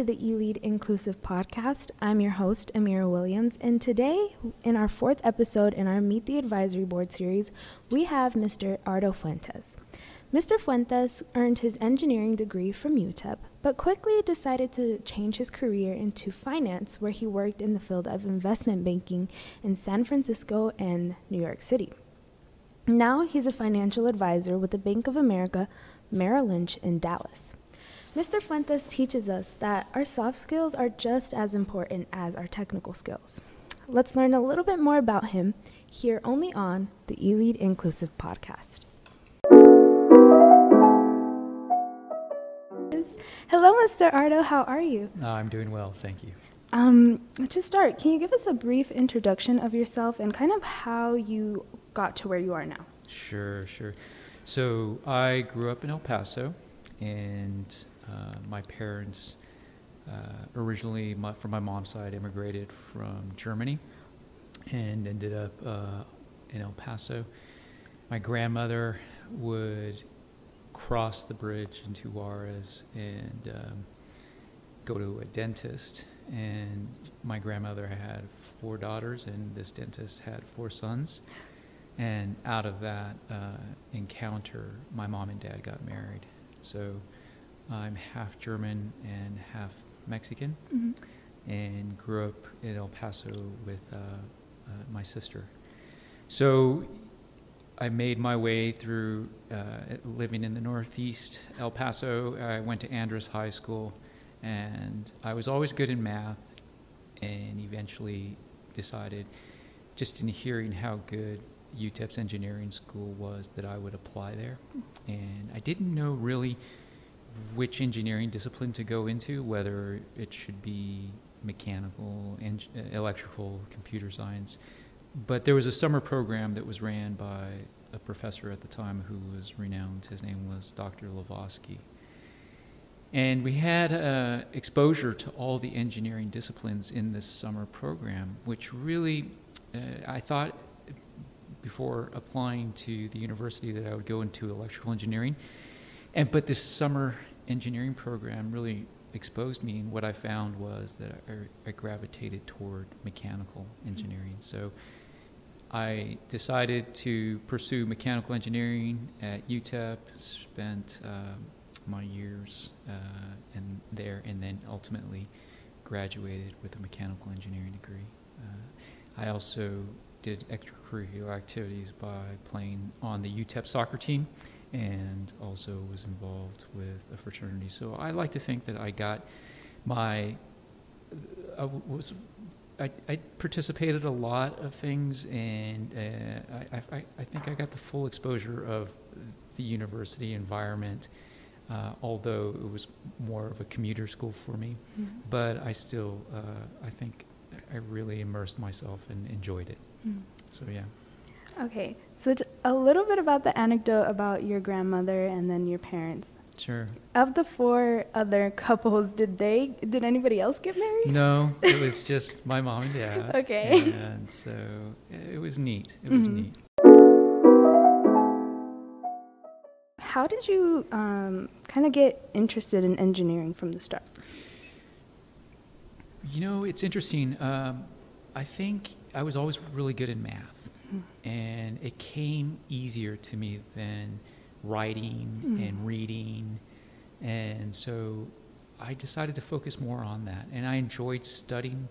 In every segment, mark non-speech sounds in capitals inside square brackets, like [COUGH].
to the eLead Inclusive Podcast. I'm your host, Amira Williams, and today, in our fourth episode in our Meet the Advisory Board series, we have Mr. Ardo Fuentes. Mr. Fuentes earned his engineering degree from UTEP, but quickly decided to change his career into finance, where he worked in the field of investment banking in San Francisco and New York City. Now he's a financial advisor with the Bank of America, Merrill Lynch in Dallas. Mr. Fuentes teaches us that our soft skills are just as important as our technical skills. Let's learn a little bit more about him here only on the eLead Inclusive podcast. Hello, Mr. Ardo. How are you? Uh, I'm doing well, thank you. Um, to start, can you give us a brief introduction of yourself and kind of how you got to where you are now? Sure, sure. So I grew up in El Paso, and uh, my parents uh, originally, my, from my mom's side, immigrated from Germany and ended up uh, in El Paso. My grandmother would cross the bridge into Juarez and um, go to a dentist. And my grandmother had four daughters, and this dentist had four sons. And out of that uh, encounter, my mom and dad got married. So I'm half German and half Mexican, mm-hmm. and grew up in El Paso with uh, uh, my sister. So I made my way through uh, living in the Northeast, El Paso. I went to Andress High School, and I was always good in math, and eventually decided, just in hearing how good UTEP's engineering school was, that I would apply there. And I didn't know really which engineering discipline to go into, whether it should be mechanical, en- electrical, computer science but there was a summer program that was ran by a professor at the time who was renowned. His name was Dr. Lavosky. And we had uh, exposure to all the engineering disciplines in this summer program, which really, uh, I thought before applying to the university that I would go into electrical engineering. And but this summer engineering program really exposed me, and what I found was that I, I gravitated toward mechanical engineering. So I decided to pursue mechanical engineering at UTEP, spent uh, my years uh, there, and then ultimately graduated with a mechanical engineering degree. Uh, I also did extracurricular activities by playing on the UTEP soccer team and also was involved with a fraternity. So I like to think that I got my, I was I, I participated a lot of things, and uh, I, I, I think I got the full exposure of the university environment. Uh, although it was more of a commuter school for me, mm-hmm. but I still, uh, I think I really immersed myself and enjoyed it. Mm-hmm. So yeah. Okay, so a little bit about the anecdote about your grandmother and then your parents. Sure. Of the four other [LAUGHS] couples, did they did anybody else get married? No, [LAUGHS] it was just my mom and dad. okay. And so it was neat. It was mm-hmm. neat. How did you um, kind of get interested in engineering from the start? You know, it's interesting. Um, I think I was always really good in math, mm-hmm. and it came easier to me than writing mm. and reading. And so I decided to focus more on that. And I enjoyed studying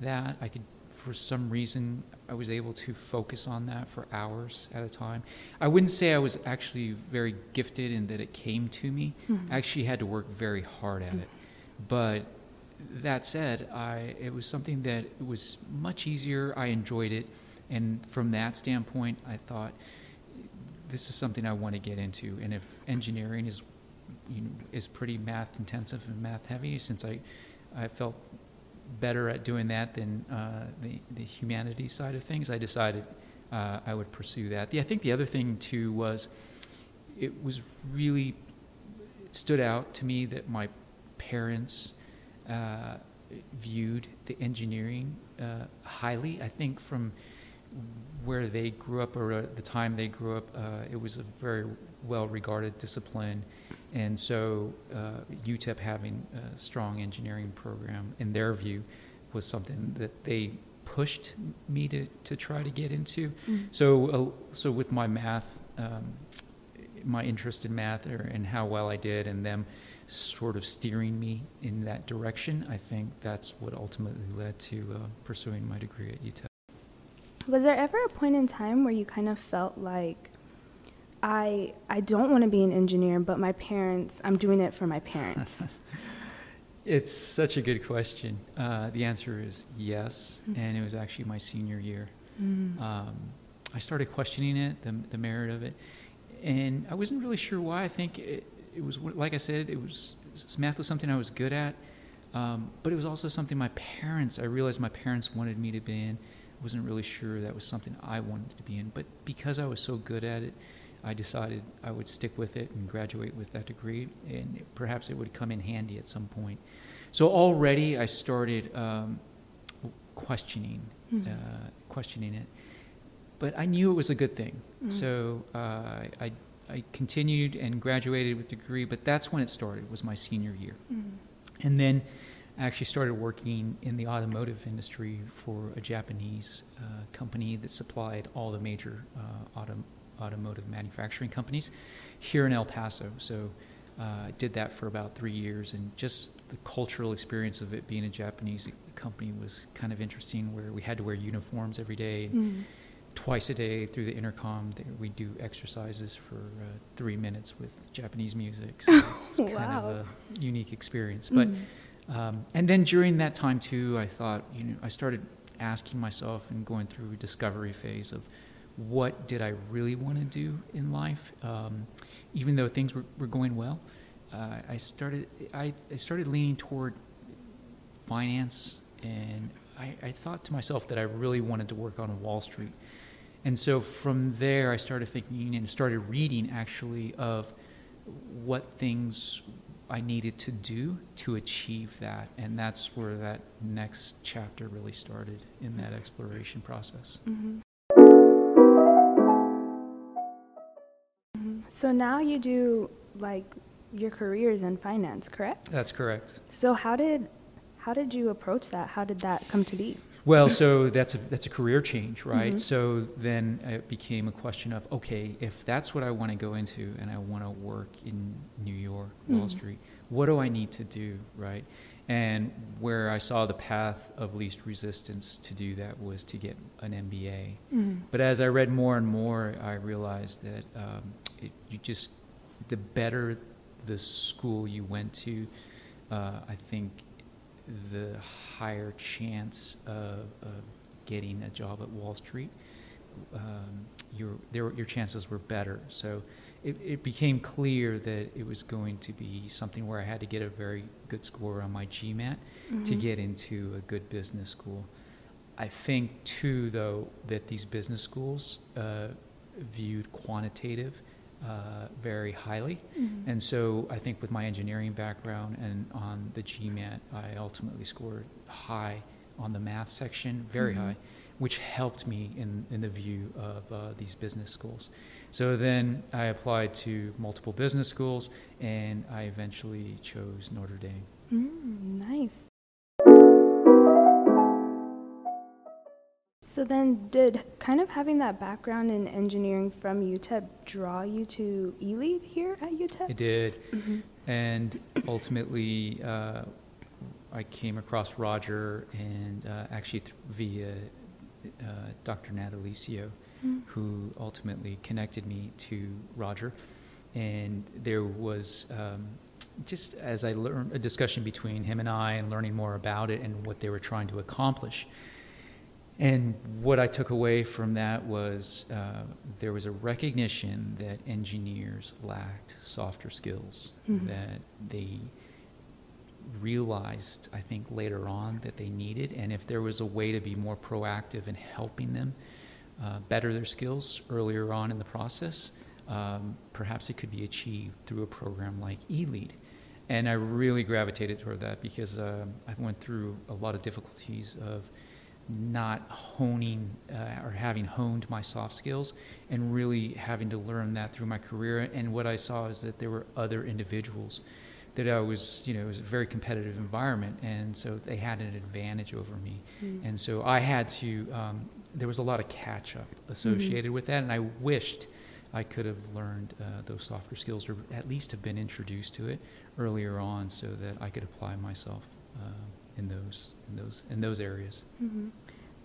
that. I could, for some reason, I was able to focus on that for hours at a time. I wouldn't say I was actually very gifted in that it came to me. Mm-hmm. I actually had to work very hard at mm-hmm. it. But that said, I, it was something that was much easier. I enjoyed it. And from that standpoint, I thought, this is something I want to get into. And if engineering is you know, is pretty math intensive and math heavy, since I I felt better at doing that than uh, the the humanities side of things, I decided uh, I would pursue that. The, I think the other thing too was it was really it stood out to me that my parents uh, viewed the engineering uh, highly. I think from where they grew up or at the time they grew up, uh, it was a very well regarded discipline. And so uh, UTEP having a strong engineering program, in their view, was something that they pushed me to, to try to get into. Mm. So, uh, so with my math, um, my interest in math or, and how well I did, and them sort of steering me in that direction, I think that's what ultimately led to uh, pursuing my degree at UTEP. Was there ever a point in time where you kind of felt like I I don't want to be an engineer, but my parents, I'm doing it for my parents? [LAUGHS] It's such a good question. Uh, the answer is yes, Mhm. and it was actually my senior year. Mm. Um, I started questioning it, the, the merit of it, and I wasn't really sure why. I think it, it was, like I said, it was math was something I was good at, um, but it was also something my parents. I realized my parents wanted me to be in. Wasn't really sure that was something I wanted to be in, but because I was so good at it, I decided I would stick with it and graduate with that degree, and perhaps it would come in handy at some point. So already I started um, questioning, Mhm. uh, questioning it, but I knew it was a good thing. Mhm. So uh, I, I continued and graduated with degree, but that's when it started. Was my senior year, Mm. and then I actually started working in the automotive industry for a Japanese uh, company that supplied all the major uh, auto, automotive manufacturing companies here in El Paso. So uh, I did that for about three years, and just the cultural experience of it being a Japanese company was kind of interesting, where we had to wear uniforms every day. Mm. Twice a day through the intercom, we do exercises for uh, three minutes with Japanese music. So it's [LAUGHS] kind Wow. of a unique experience. But Mm. Um, and then during that time too, I thought, you know, I started asking myself and going through a discovery phase of what did I really want to do in life, um, even though things were, were going well. Uh, I started I, I started leaning toward finance, and I, I thought to myself that I really wanted to work on Wall Street. And so from there, I started thinking and started reading actually of what things I needed to do to achieve that. And that's where that next chapter really started in that exploration process. Mhm. Mhm. So now you do like your careers in finance, correct? That's correct. So how did how did you approach that? How did that come to be? Well, so that's a that's a career change, right? Mhm. So then it became a question of okay, if that's what I want to go into, and I want to work in New York, Wall Mhm. Street, what do I need to do, right? And where I saw the path of least resistance to do that was to get an MBA. Mm. But as I read more and more, I realized that um, it, you just the better the school you went to, uh, I think the higher chance of, of getting a job at Wall Street. Um, your there, your chances were better. So it, it became clear that it was going to be something where I had to get a very good score on my GMAT to Mhm. get into a good business school. I think too, though, that these business schools uh, viewed quantitative uh, very highly, Mhm. and so I think with my engineering background and on the GMAT, I ultimately scored high on the math section, very Mhm. high, which helped me in, in the view of uh, these business schools. So then I applied to multiple business schools, and I eventually chose Notre Dame. Mm, nice. So then, did kind of having that background in engineering from UTEP draw you to eLead here at UTEP? It did. Mhm. And ultimately, uh, I came across Roger and uh, actually th- via uh, Dr. Natalicio, Mm. who ultimately connected me to Roger. And there was um, just as I learned a discussion between him and I and learning more about it and what they were trying to accomplish. And what I took away from that was uh, there was a recognition that engineers lacked softer skills, Mhm. that they realized, I think, later on that they needed. And if there was a way to be more proactive in helping them uh, better their skills earlier on in the process, um, perhaps it could be achieved through a program like eLead. And I really gravitated toward that because um I went through a lot of difficulties of not honing uh, or having honed my soft skills and really having to learn that through my career. And what I saw is that there were other individuals that I was, you know, it was a very competitive environment, and so they had an advantage over me. Mm. And so I had to, um, there was a lot of catch up associated with that, and I wished I could have learned uh, those softer skills or at least have been introduced to it earlier on so that I could apply myself uh, in those in those in those areas. Mhm.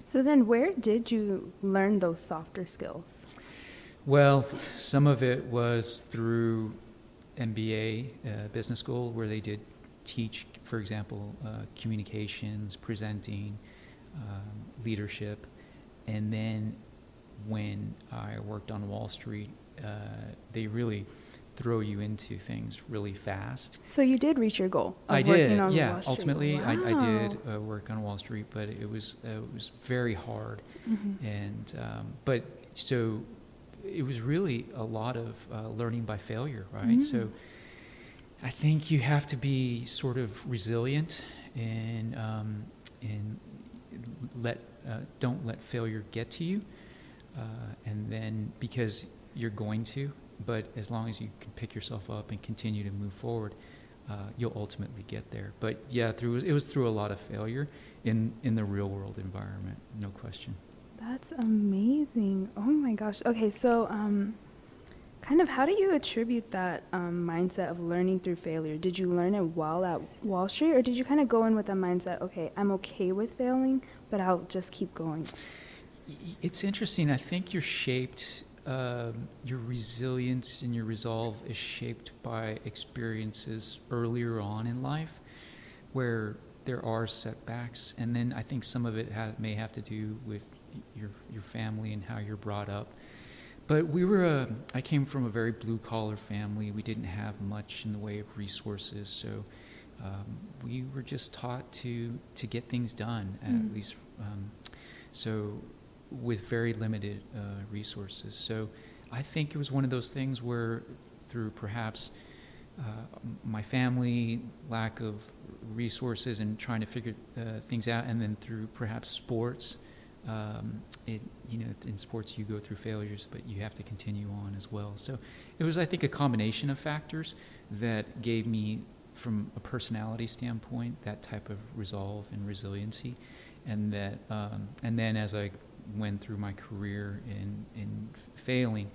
So then, where did you learn those softer skills? Well, some of it was through MBA uh, business school where they did teach, for example, uh, communications, presenting, um, leadership, and then when I worked on Wall Street, uh, they really throw you into things really fast. So you did reach your goal of I working did, on yeah. Wall Street. Ultimately, I, I did uh, work on Wall Street, but it was uh, it was very hard, Mhm. and um, but so it was really a lot of uh, learning by failure, right? So Mm. I think you have to be sort of resilient and um, and let uh, don't let failure get to you, uh, and then because you're going to, but as long as you can pick yourself up and continue to move forward, uh, you'll ultimately get there. But yeah, through it was through a lot of failure in in the real world environment, no question. That's amazing. Oh my gosh. Okay, so um, kind of how do you attribute that um, mindset of learning through failure? Did you learn it while at Wall Street, or did you kind of go in with a mindset, okay, I'm okay with failing, but I'll just keep going? It's interesting. I think you're shaped, um, your resilience and your resolve is shaped by experiences earlier on in life where there are setbacks. And then I think some of it ha- may have to do with your, your family and how you're brought up. But we were, a, I came from a very blue collar family. We didn't have much in the way of resources. So um, we were just taught to, to get things done, Mm. at least. Um, so with very limited uh, resources. So I think it was one of those things where, through perhaps uh, my family, lack of resources, and trying to figure uh, things out, and then through perhaps sports, um, it you know in sports you go through failures, but you have to continue on as well. So it was, I think, a combination of factors that gave me, from a personality standpoint, that type of resolve and resiliency and that um, and then as I went through my career in in failing,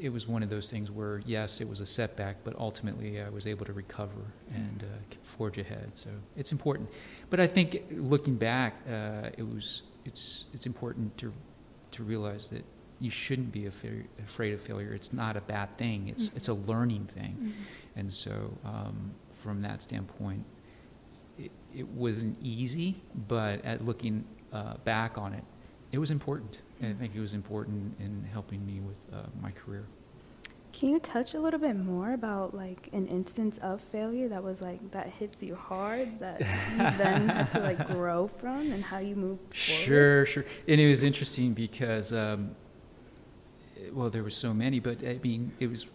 it was one of those things where yes, it was a setback, but ultimately I was able to recover and uh, forge ahead. So it's important. But I think looking back, uh, it was it's it's important to to realize that you shouldn't be afraid afraid of failure. It's not a bad thing. It's Mhm. it's a learning thing. Mhm. And so, um, from that standpoint, it, it wasn't easy, but at looking uh, back on it, it was important. And I think it was important in helping me with uh, my career. Can you touch a little bit more about like an instance of failure that was like that hits you hard that [LAUGHS] you then had to like grow from and how you moved forward? Sure, sure. And it was interesting because, um, well, there were so many, but I mean, it was.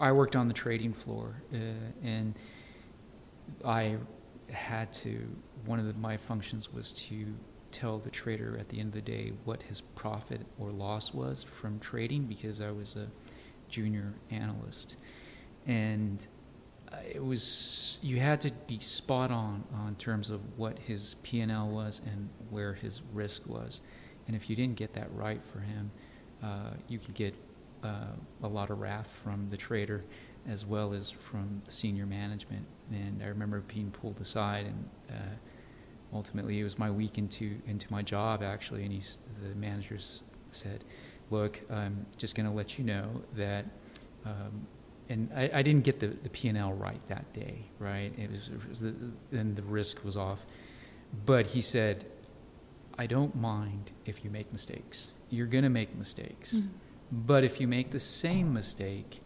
I worked on the trading floor, uh, and I had to. One of the, my functions was to tell the trader at the end of the day what his profit or loss was from trading because I was a junior analyst, and uh, it was you had to be spot on on terms of what his P and L was and where his risk was, and if you didn't get that right for him, uh, you could get uh, a lot of wrath from the trader as well as from senior management. And I remember being pulled aside, and uh, ultimately it was my week into into my job actually, and he's the managers said, "Look, I'm just going to let you know that." Um, and I, I didn't get the, the P&L right that day, right? It was, it was the, and the risk was off. But he said, I don't mind if you make mistakes. You're going to make mistakes. Mm. But if you make the same mistake,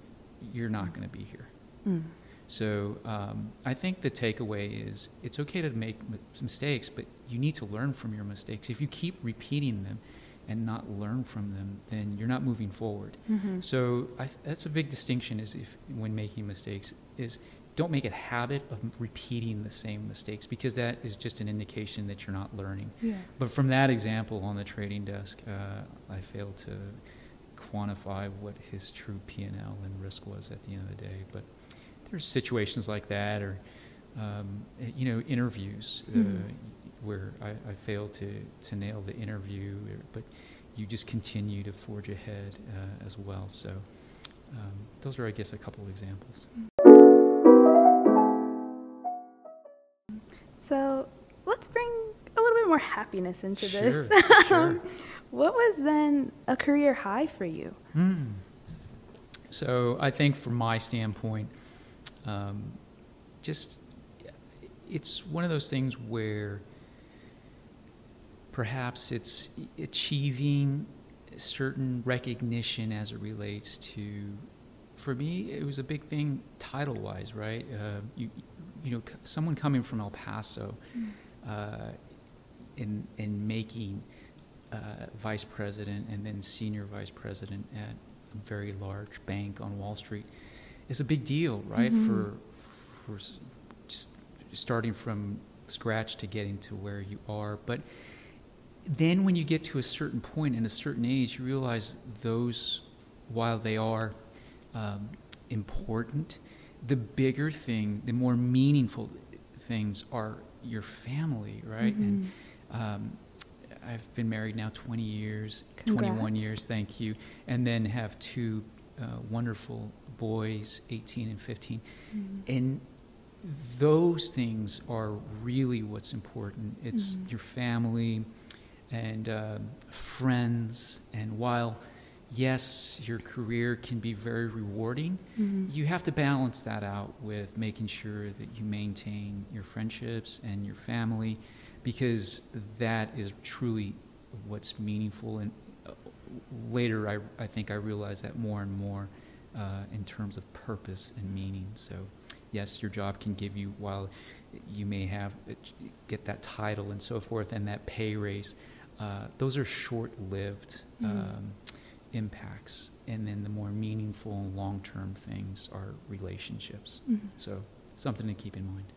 you're not going to be here. Mm. So um, I think the takeaway is it's okay to make mistakes, but you need to learn from your mistakes. If you keep repeating them and not learn from them, then you're not moving forward. Mhm. So th- that's a big distinction is if when making mistakes is don't make a habit of repeating the same mistakes because that is just an indication that you're not learning. Yeah. But from that example on the trading desk, uh, I failed to quantify what his true P and L and risk was at the end of the day. But there's situations like that, or um, you know, interviews uh, Mhm. where I, I failed to to nail the interview, or- but you just continue to forge ahead uh, as well. So um, those are, I guess, a couple of examples. So let's bring a little bit more happiness into Sure, this. [LAUGHS] sure. what was then a career high for you? Hmm. So I think from my standpoint, um, just it's one of those things where perhaps it's achieving certain recognition as it relates to. For me, it was a big thing title-wise, right? Uh, you, you know, someone coming from El Paso, uh, in in making uh, vice president and then senior vice president at a very large bank on Wall Street is a big deal, right? Mhm. For for just starting from scratch to getting to where you are, but then when you get to a certain point and a certain age, you realize those, while they are um, important, the bigger thing, the more meaningful things are your family, right? And Mhm. um, I've been married now 20 years, 21 years, thank you, and then have two wonderful boys, 18 and 15. Mhm. And those things are really what's important. It's Mhm. your family and um, friends. And while, yes, your career can be very rewarding, Mhm. you have to balance that out with making sure that you maintain your friendships and your family because that is truly what's meaningful. And uh, later, I, I think I realized that more and more uh, in terms of purpose and meaning. So, yes, your job can give you, while you may have uh, get that title and so forth and that pay raise, uh, those are short-lived Mhm. um, impacts. And then the more meaningful and long-term things are relationships. Mhm. So, something to keep in mind.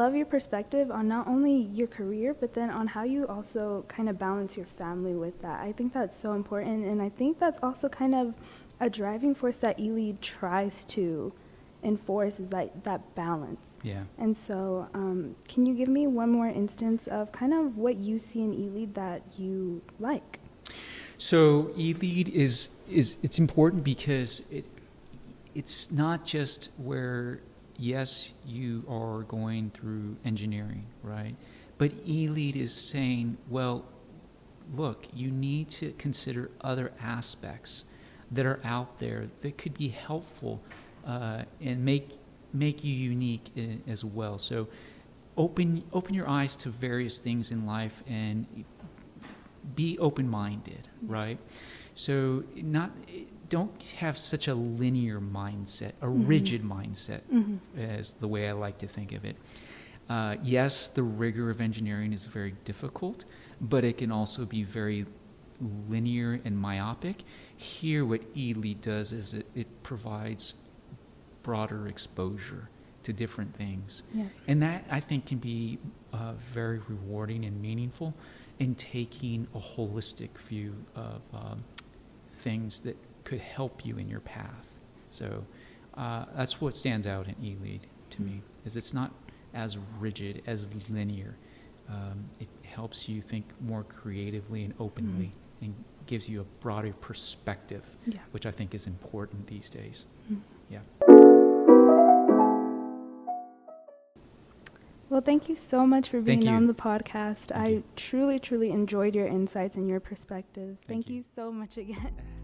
Love your perspective on not only your career, but then on how you also kind of balance your family with that. I think that's so important, and I think that's also kind of a driving force that eLead tries to enforce is that that balance. Yeah. And so, um, can you give me one more instance of kind of what you see in eLead that you like? So eLead is is it's important because it it's not just where yes you are going through engineering, right? But eLead is saying, well, look, you need to consider other aspects that are out there that could be helpful uh, and make make you unique i- as well. So open open your eyes to various things in life and be open-minded, right? So not don't have such a linear mindset, a Mhm. rigid mindset, Mm-hmm. as the way I like to think of it. Uh, yes, the rigor of engineering is very difficult, but it can also be very linear and myopic. Here, what eLead does is it, it provides broader exposure to different things. Yeah. And that, I think, can be uh, very rewarding and meaningful in taking a holistic view of um, things that could help you in your path. So uh, that's what stands out in eLead to me, is it's not as rigid, as linear. Um, it helps you think more creatively and openly and gives you a broader perspective, Yeah. which I think is important these days. Mhm. Yeah. Well, thank you so much for being on the podcast. Thank I you. truly, truly enjoyed your insights and your perspectives. Thank Thank, you. you so much again. [LAUGHS]